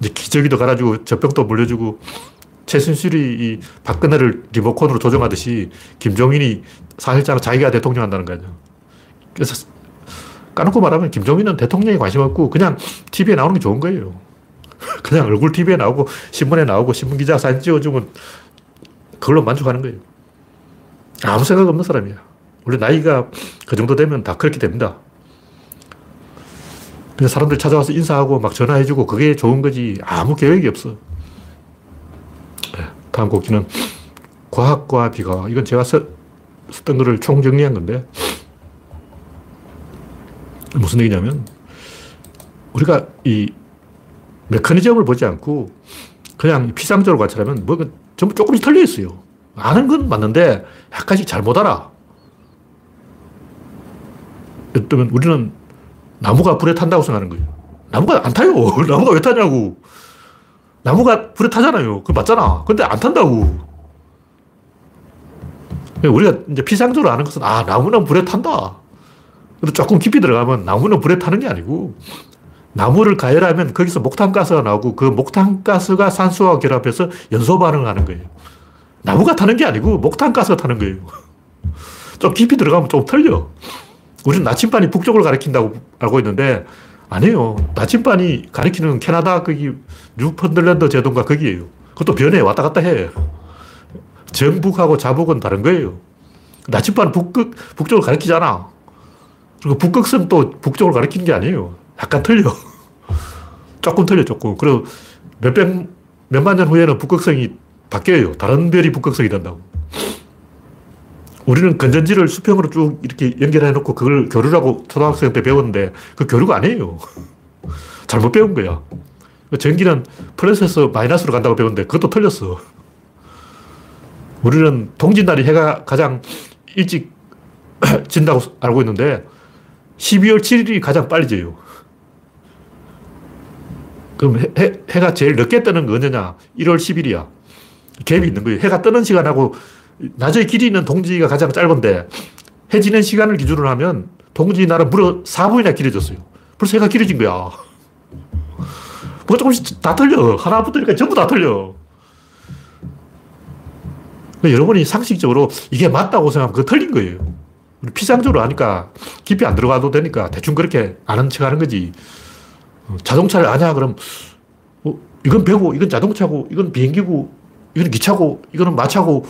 이제 기저귀도 갈아주고, 젖병도 물려주고, 최순실이 이 박근혜를 리모컨으로 조정하듯이 김종인이 사실상 자기가 대통령 한다는 거 아니야. 그래서 까놓고 말하면 김종인은 대통령에 관심 없고 그냥 TV에 나오는 게 좋은 거예요. 그냥 얼굴 TV에 나오고 신문에 나오고 신문 기자 사진 찍어주면 그걸로 만족하는 거예요. 아무 생각 없는 사람이야. 원래 나이가 그 정도 되면 다 그렇게 됩니다. 그래서 사람들 찾아와서 인사하고 막 전화해주고 그게 좋은 거지 아무 계획이 없어. 네, 다음 곡지는 과학과 비가 이건 제가 썼, 던 거를 총정리한 건데 무슨 얘기냐면 우리가 이 메커니즘을 보지 않고 그냥 피상적으로 관찰하면 뭐 전부 조금씩 틀려 있어요. 아는 건 맞는데 약간씩 잘못 알아. 들면 우리는 나무가 불에 탄다고 생각하는 거예요. 나무가 안 타요. 나무가 왜 타냐고. 나무가 불에 타잖아요. 그 맞잖아. 근데 안 탄다고. 우리가 이제 피상적으로 아는 것은 아, 나무는 불에 탄다. 근데 조금 깊이 들어가면 나무는 불에 타는 게 아니고 나무를 가열하면 거기서 목탄 가스가 나오고 그 목탄 가스가 산소와 결합해서 연소 반응을 하는 거예요. 나무가 타는 게 아니고 목탄 가스가 타는 거예요. 좀 깊이 들어가면 좀 틀려. 우리는 나침반이 북쪽을 가리킨다고 알고 있는데 아니에요. 나침반이 가리키는 캐나다 거기 뉴펀들랜드 제도인가 거기에요. 그것도 변해. 왔다 갔다 해. 정북하고 자북은 다른 거예요. 나침반은 북극, 북쪽을 가리키잖아. 그리고 북극성 또 북쪽을 가리키는 게 아니에요. 약간 틀려. 조금 틀려, 조금. 그리고 몇백, 몇만 년 후에는 북극성이 바뀌어요. 다른 별이 북극성이 된다고. 우리는 건전지를 수평으로 쭉 이렇게 연결해 놓고 그걸 교류라고 초등학생 때 배웠는데 그 교류가 아니에요. 잘못 배운 거야. 전기는 플러스에서 마이너스로 간다고 배웠는데 그것도 틀렸어. 우리는 동짓날이 해가 가장 일찍 진다고 알고 있는데 12월 7일이 가장 빨리 져요. 그럼 해, 해, 가 제일 늦게 뜨는 거 언제냐? 1월 10일이야. 갭이 있는 거예요. 해가 뜨는 시간하고 낮의 길이는 동지가 가장 짧은데 해 지는 시간을 기준으로 하면 동지 날은 무려 4분이나 길어졌어요. 벌써 해가 길어진 거야. 뭐 조금씩 다 틀려. 하나 붙으니까 전부 다 틀려. 여러분이 상식적으로 이게 맞다고 생각하면 그거 틀린 거예요. 피상적으로 아니까 깊이 안 들어가도 되니까 대충 그렇게 아는 척 하는 거지. 어, 자동차를 아냐? 그럼, 어, 이건 배고, 이건 자동차고, 이건 비행기고, 이건 기차고, 이거는 마차고,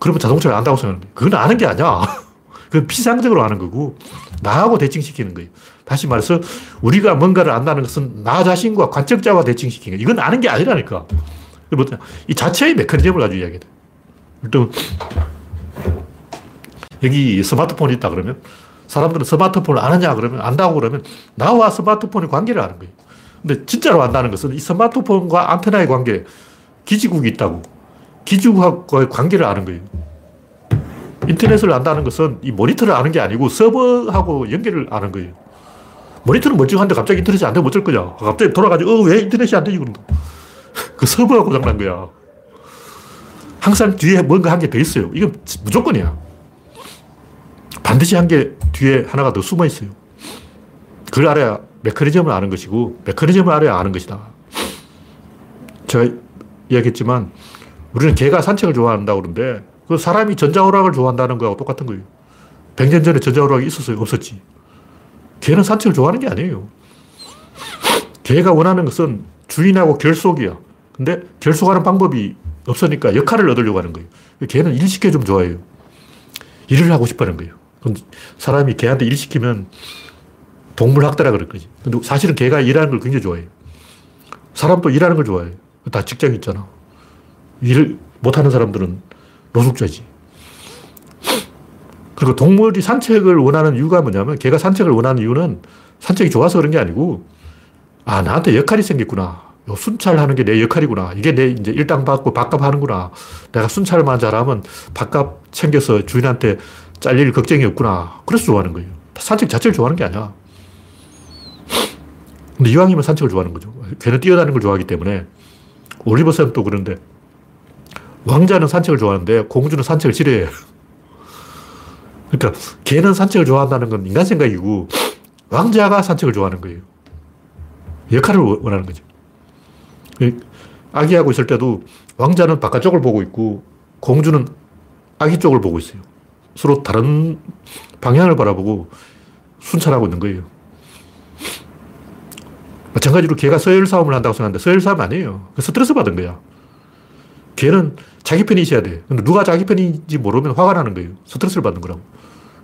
그러면 자동차를 안다고 생각하는 거예요. 그건 아는 게 아니야. 그건 피상적으로 아는 거고, 나하고 대칭시키는 거예요. 다시 말해서, 우리가 뭔가를 안다는 것은 나 자신과 관측자와 대칭시키는 거예요. 이건 아는 게 아니라니까. 뭐, 이 자체의 메커니즘을 가지고 이야기해. 일단, 여기 스마트폰이 있다 그러면, 사람들은 스마트폰을 아느냐 그러면, 안다고 그러면, 나와 스마트폰의 관계를 아는 거예요. 근데 진짜로 안다는 것은 이 스마트폰과 안테나의 관계, 기지국이 있다고. 기지국과의 관계를 아는 거예요. 인터넷을 안다는 것은 이 모니터를 아는 게 아니고 서버하고 연결을 아는 거예요. 모니터는 멀쩡한데 갑자기 인터넷이 안 되면 어쩔 거냐. 갑자기 돌아가지고, 어, 왜 인터넷이 안 되지? 그런다. 그 서버가 고장난 거야. 항상 뒤에 뭔가 한 개 더 있어요. 이건 무조건이야. 반드시 한 개 뒤에 하나가 더 숨어 있어요. 그걸 알아야 메커니즘을 아는 것이고, 메커니즘을 알아야 아는 것이다. 제가 이야기했지만, 우리는 개가 산책을 좋아한다고 그러는데, 그 사람이 전자오락을 좋아한다는 거하고 똑같은 거예요. 100년 전에 전자오락이 있었어요? 없었지. 개는 산책을 좋아하는 게 아니에요. 개가 원하는 것은 주인하고 결속이야. 근데 결속하는 방법이 없으니까 역할을 얻으려고 하는 거예요. 개는 일 시켜주면 좋아해요. 일을 하고 싶어 하는 거예요. 사람이 개한테 일 시키면 동물학대라 그럴 거지. 근데 사실은 개가 일하는 걸 굉장히 좋아해요. 사람도 일하는 걸 좋아해요. 다 직장 있잖아. 일을 못하는 사람들은 노숙자지. 그리고 동물이 산책을 원하는 이유가 뭐냐면 개가 산책을 원하는 이유는 산책이 좋아서 그런 게 아니고 아, 나한테 역할이 생겼구나. 순찰하는 게 내 역할이구나. 이게 내 이제 일당 받고 밥값 하는구나. 내가 순찰만 잘하면 밥값 챙겨서 주인한테 잘릴 걱정이 없구나. 그래서 좋아하는 거예요. 산책 자체를 좋아하는 게 아니야. 근데 이왕이면 산책을 좋아하는 거죠. 걔는 뛰어다니는 걸 좋아하기 때문에 올리버쌤 또 그런데 왕자는 산책을 좋아하는데 공주는 산책을 싫어해요. 그러니까 걔는 산책을 좋아한다는 건 인간 생각이고 왕자가 산책을 좋아하는 거예요. 역할을 원하는 거죠. 아기하고 있을 때도 왕자는 바깥쪽을 보고 있고 공주는 아기 쪽을 보고 있어요. 서로 다른 방향을 바라보고 순찰하고 있는 거예요. 마찬가지로 개가 서열 싸움을 한다고 생각하는데 서열 싸움 아니에요. 스트레스 받은 거야. 개는 자기 편이 있어야 돼. 근데 누가 자기 편인지 모르면 화가 나는 거예요. 스트레스를 받는 거라고.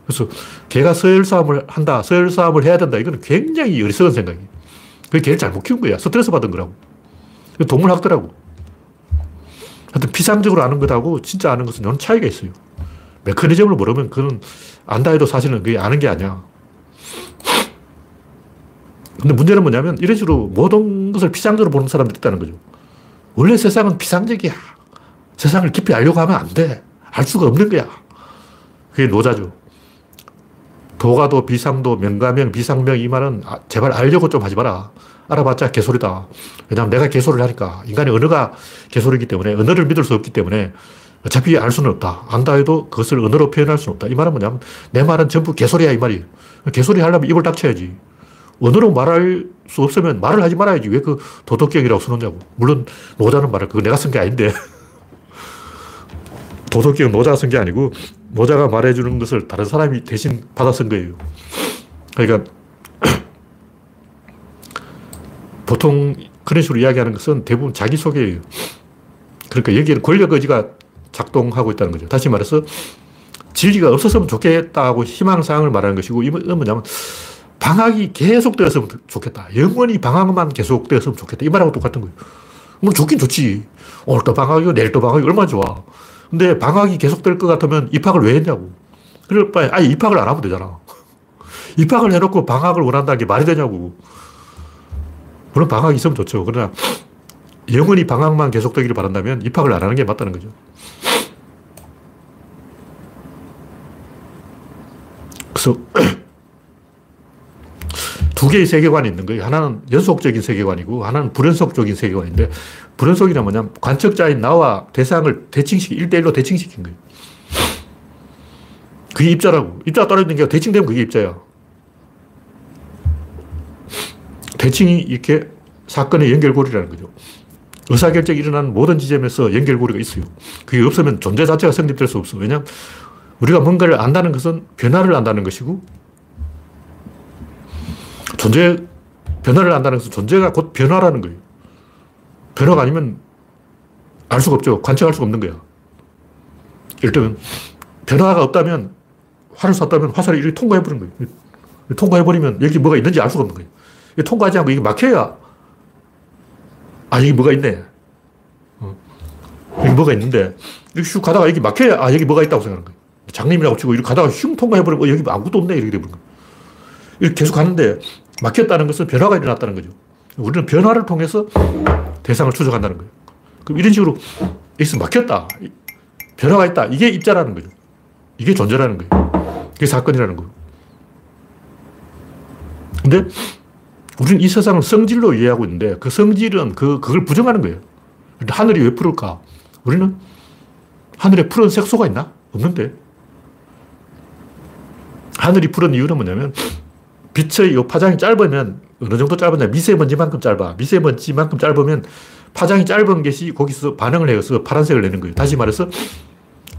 그래서 개가 서열 싸움을 한다, 서열 싸움을 해야 된다. 이거는 굉장히 어리석은 생각이에요. 그게 걔를 잘못 키운 거야. 스트레스 받은 거라고. 동물학더라고. 하여튼 피상적으로 아는 것하고 진짜 아는 것은 요 차이가 있어요. 메커니즘을 모르면 그건 안다 해도 사실은 그게 아는 게 아니야. 근데 문제는 뭐냐면 이런 식으로 모든 것을 피상적으로 보는 사람들이 있다는 거죠. 원래 세상은 피상적이야. 세상을 깊이 알려고 하면 안 돼. 알 수가 없는 거야. 그게 노자죠. 도가도 비상도 명가명 비상명 이 말은 아, 제발 알려고 좀 하지 마라. 알아봤자 개소리다. 왜냐하면 내가 개소리를 하니까 인간의 언어가 개소리이기 때문에 언어를 믿을 수 없기 때문에 어차피 알 수는 없다. 안다 해도 그것을 언어로 표현할 수는 없다. 이 말은 뭐냐면 내 말은 전부 개소리야 이 말이에요. 개소리 하려면 입을 닥쳐야지. 언어로 말할 수 없으면 말을 하지 말아야지. 왜 그 도덕경이라고 써놓냐고. 물론 노자는 말을 그거 내가 쓴 게 아닌데. 도덕경 노자가 쓴 게 아니고 노자가 말해주는 것을 다른 사람이 대신 받아 쓴 거예요. 그러니까 보통 그런 식으로 이야기하는 것은 대부분 자기소개예요. 그러니까 여기에는 권력 의지가 작동하고 있다는 거죠. 다시 말해서 진리가 없었으면 좋겠다고 희망사항을 말하는 것이고, 이건 뭐냐면 방학이 계속되었으면 좋겠다. 영원히 방학만 계속되었으면 좋겠다. 이 말하고 똑같은 거예요. 뭐 좋긴 좋지. 오늘 또 방학이고 내일 또 방학이 얼마나 좋아. 근데 방학이 계속될 것 같으면 입학을 왜 했냐고. 그럴 바에 아예 입학을 안 하면 되잖아. 입학을 해놓고 방학을 원한다는 게 말이 되냐고. 물론 방학이 있으면 좋죠. 그러나 영원히 방학만 계속되기를 바란다면 입학을 안 하는 게 맞다는 거죠. 그래서 두 개의 세계관이 있는 거예요. 하나는 연속적인 세계관이고 하나는 불연속적인 세계관인데 불연속이란 뭐냐면 관측자인 나와 대상을 대칭시키, 1대1로 대칭시킨 거예요. 그게 입자라고. 입자가 떨어지는 게 대칭되면 그게 입자야. 대칭이 이렇게 사건의 연결고리라는 거죠. 의사결정이 일어나는 모든 지점에서 연결고리가 있어요. 그게 없으면 존재 자체가 성립될 수 없어. 왜냐하면 우리가 뭔가를 안다는 것은 변화를 안다는 것이고 존재, 변화를 안다는 것은 존재가 곧 변화라는 거예요. 변화가 아니면 알 수가 없죠. 관측할 수가 없는 거야. 예를 들면 변화가 없다면 활을 쐈다면 화살이 이렇게 통과해버린 거예요. 통과해버리면 여기 뭐가 있는지 알 수가 없는 거예요. 통과하지 않고 이게 막혀야 아, 여기 뭐가 있네. 어. 여기 뭐가 있는데 이렇게 슉 가다가 여기 막혀야 아, 여기 뭐가 있다고 생각하는 거예요. 장님이라고 치고 이렇게 가다가 슝 통과해버리면 어, 여기 아무것도 없네. 이렇게 돼버린 거예요. 이렇게 계속 가는데 막혔다는 것은 변화가 일어났다는 거죠. 우리는 변화를 통해서 대상을 추적한다는 거예요. 그럼 이런 식으로 여기서 막혔다. 변화가 있다. 이게 입자라는 거죠. 이게 존재라는 거예요. 이게 사건이라는 거예요. 근데 우리는 이 세상을 성질로 이해하고 있는데 그 성질은 그, 그걸 부정하는 거예요. 하늘이 왜 푸를까? 우리는 하늘에 푸른 색소가 있나? 없는데. 하늘이 푸른 이유는 뭐냐면 빛의 이 파장이 짧으면 어느 정도 짧으냐 미세먼지만큼 짧아. 미세먼지만큼 짧으면 파장이 짧은 것이 거기서 반응을 해서 파란색을 내는 거예요. 다시 말해서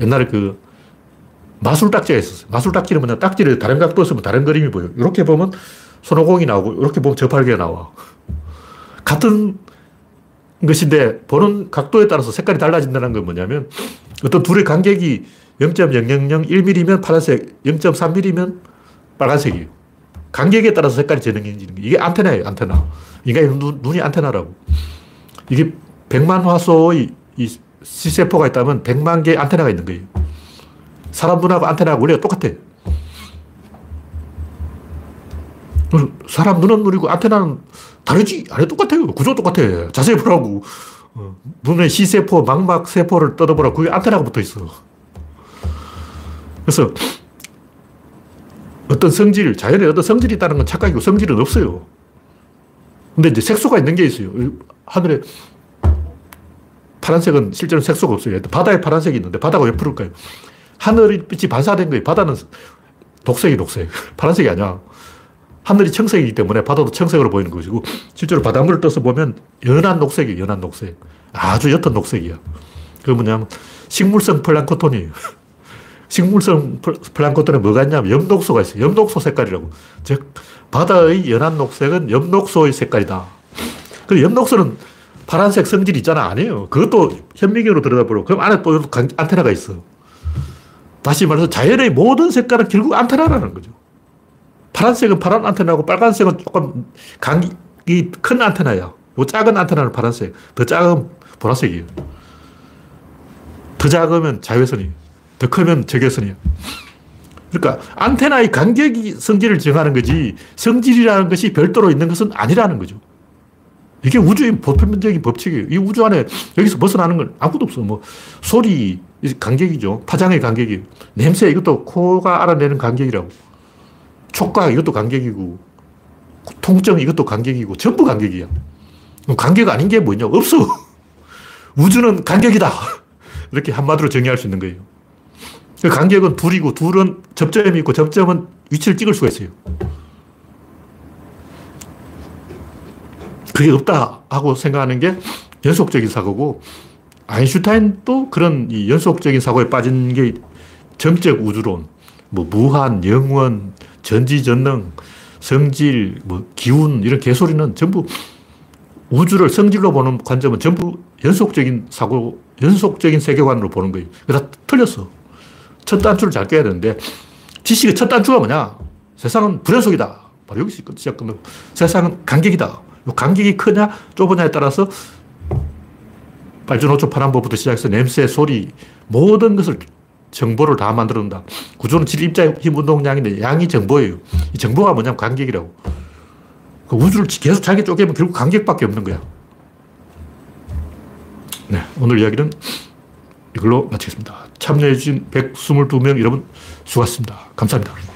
옛날에 그 마술 딱지가 있었어요. 마술 딱지는 뭐냐 딱지를 다른 각도로 쓰면 다른 그림이 보여요. 이렇게 보면 손오공이 나오고 이렇게 보면 저팔계가 나와. 같은 것인데 보는 각도에 따라서 색깔이 달라진다는 건 뭐냐면 어떤 둘의 간격이 0.0001mm면 파란색, 0.3mm면 빨간색이에요. 간격에 따라서 색깔이 재능해지는 게 이게 안테나예요, 안테나. 인간의 눈, 눈이 안테나라고. 이게 100만 화소의 이 C세포가 있다면 100만 개의 안테나가 있는 거예요. 사람 눈하고 안테나가 원리가 똑같아. 사람 눈은 눈이고 안테나는 다르지? 아니, 똑같아요. 구조 똑같아. 자세히 보라고. 어, 눈에 C세포, 망막세포를 뜯어보라. 그게 안테나가 붙어 있어. 그래서 어떤 성질, 자연에 어떤 성질이 있다는 건 착각이고 성질은 없어요. 근데 이제 색소가 있는 게 있어요. 하늘에 파란색은 실제로 색소가 없어요. 바다에 파란색이 있는데 바다가 왜 푸를까요? 하늘빛이 반사된 거예요. 바다는 독색이 독색. 파란색이 아니야. 하늘이 청색이기 때문에 바다도 청색으로 보이는 것이고 실제로 바닷물을 떠서 보면 연한 녹색이에요. 연한 녹색. 아주 옅은 녹색이야. 그 뭐냐면 식물성 플랑크톤이에요. 식물성 플랑크톤에 뭐가 있냐면 엽록소가 있어요. 엽록소 색깔이라고. 즉, 바다의 연한 녹색은 엽록소의 색깔이다. 그 엽록소는 파란색 성질이 있잖아. 아니에요. 그것도 현미경으로 들여다보고 그럼 안에 또 안테나가 있어. 다시 말해서 자연의 모든 색깔은 결국 안테나라는 거죠. 파란색은 파란 안테나고 빨간색은 조금 강이 큰 안테나야. 요 작은 안테나는 파란색, 더 작은 보라색이에요. 더 작으면 자외선이에요. 더 크면 적외선이야. 그러니까 안테나의 간격이 성질을 정하는 거지 성질이라는 것이 별도로 있는 것은 아니라는 거죠. 이게 우주의 보편적인 법칙이에요. 이 우주 안에 여기서 벗어나는 건 아무것도 없어. 뭐 소리 간격이죠. 파장의 간격이. 냄새 이것도 코가 알아내는 간격이라고. 촉각 이것도 간격이고 통증 이것도 간격이고 전부 간격이야. 간격 아닌 게 뭐냐? 없어. 우주는 간격이다. 이렇게 한마디로 정의할 수 있는 거예요. 그 간격은 둘이고 둘은 접점이 있고 접점은 위치를 찍을 수가 있어요. 그게 없다 하고 생각하는 게 연속적인 사고고 아인슈타인도 그런 연속적인 사고에 빠진 게 정적 우주론, 뭐 무한, 영원, 전지전능, 성질, 뭐 기운 이런 개소리는 전부 우주를 성질로 보는 관점은 전부 연속적인 사고, 연속적인 세계관으로 보는 거예요. 다 틀렸어. 첫 단추를 잘 깨야 되는데, 지식의 첫 단추가 뭐냐? 세상은 불연속이다. 바로 여기서 시작하면 세상은 간격이다. 간격이 크냐, 좁으냐에 따라서 발전호초 파란법부터 시작해서 냄새, 소리, 모든 것을 정보를 다 만들어낸다. 구조는 질, 입자, 힘, 운동량인데 양이 정보예요. 이 정보가 뭐냐면 간격이라고. 그 우주를 계속 잘게 쪼개면 결국 간격밖에 없는 거야. 네, 오늘 이야기는 이걸로 마치겠습니다. 참여해주신 122명 여러분 수고하셨습니다. 감사합니다.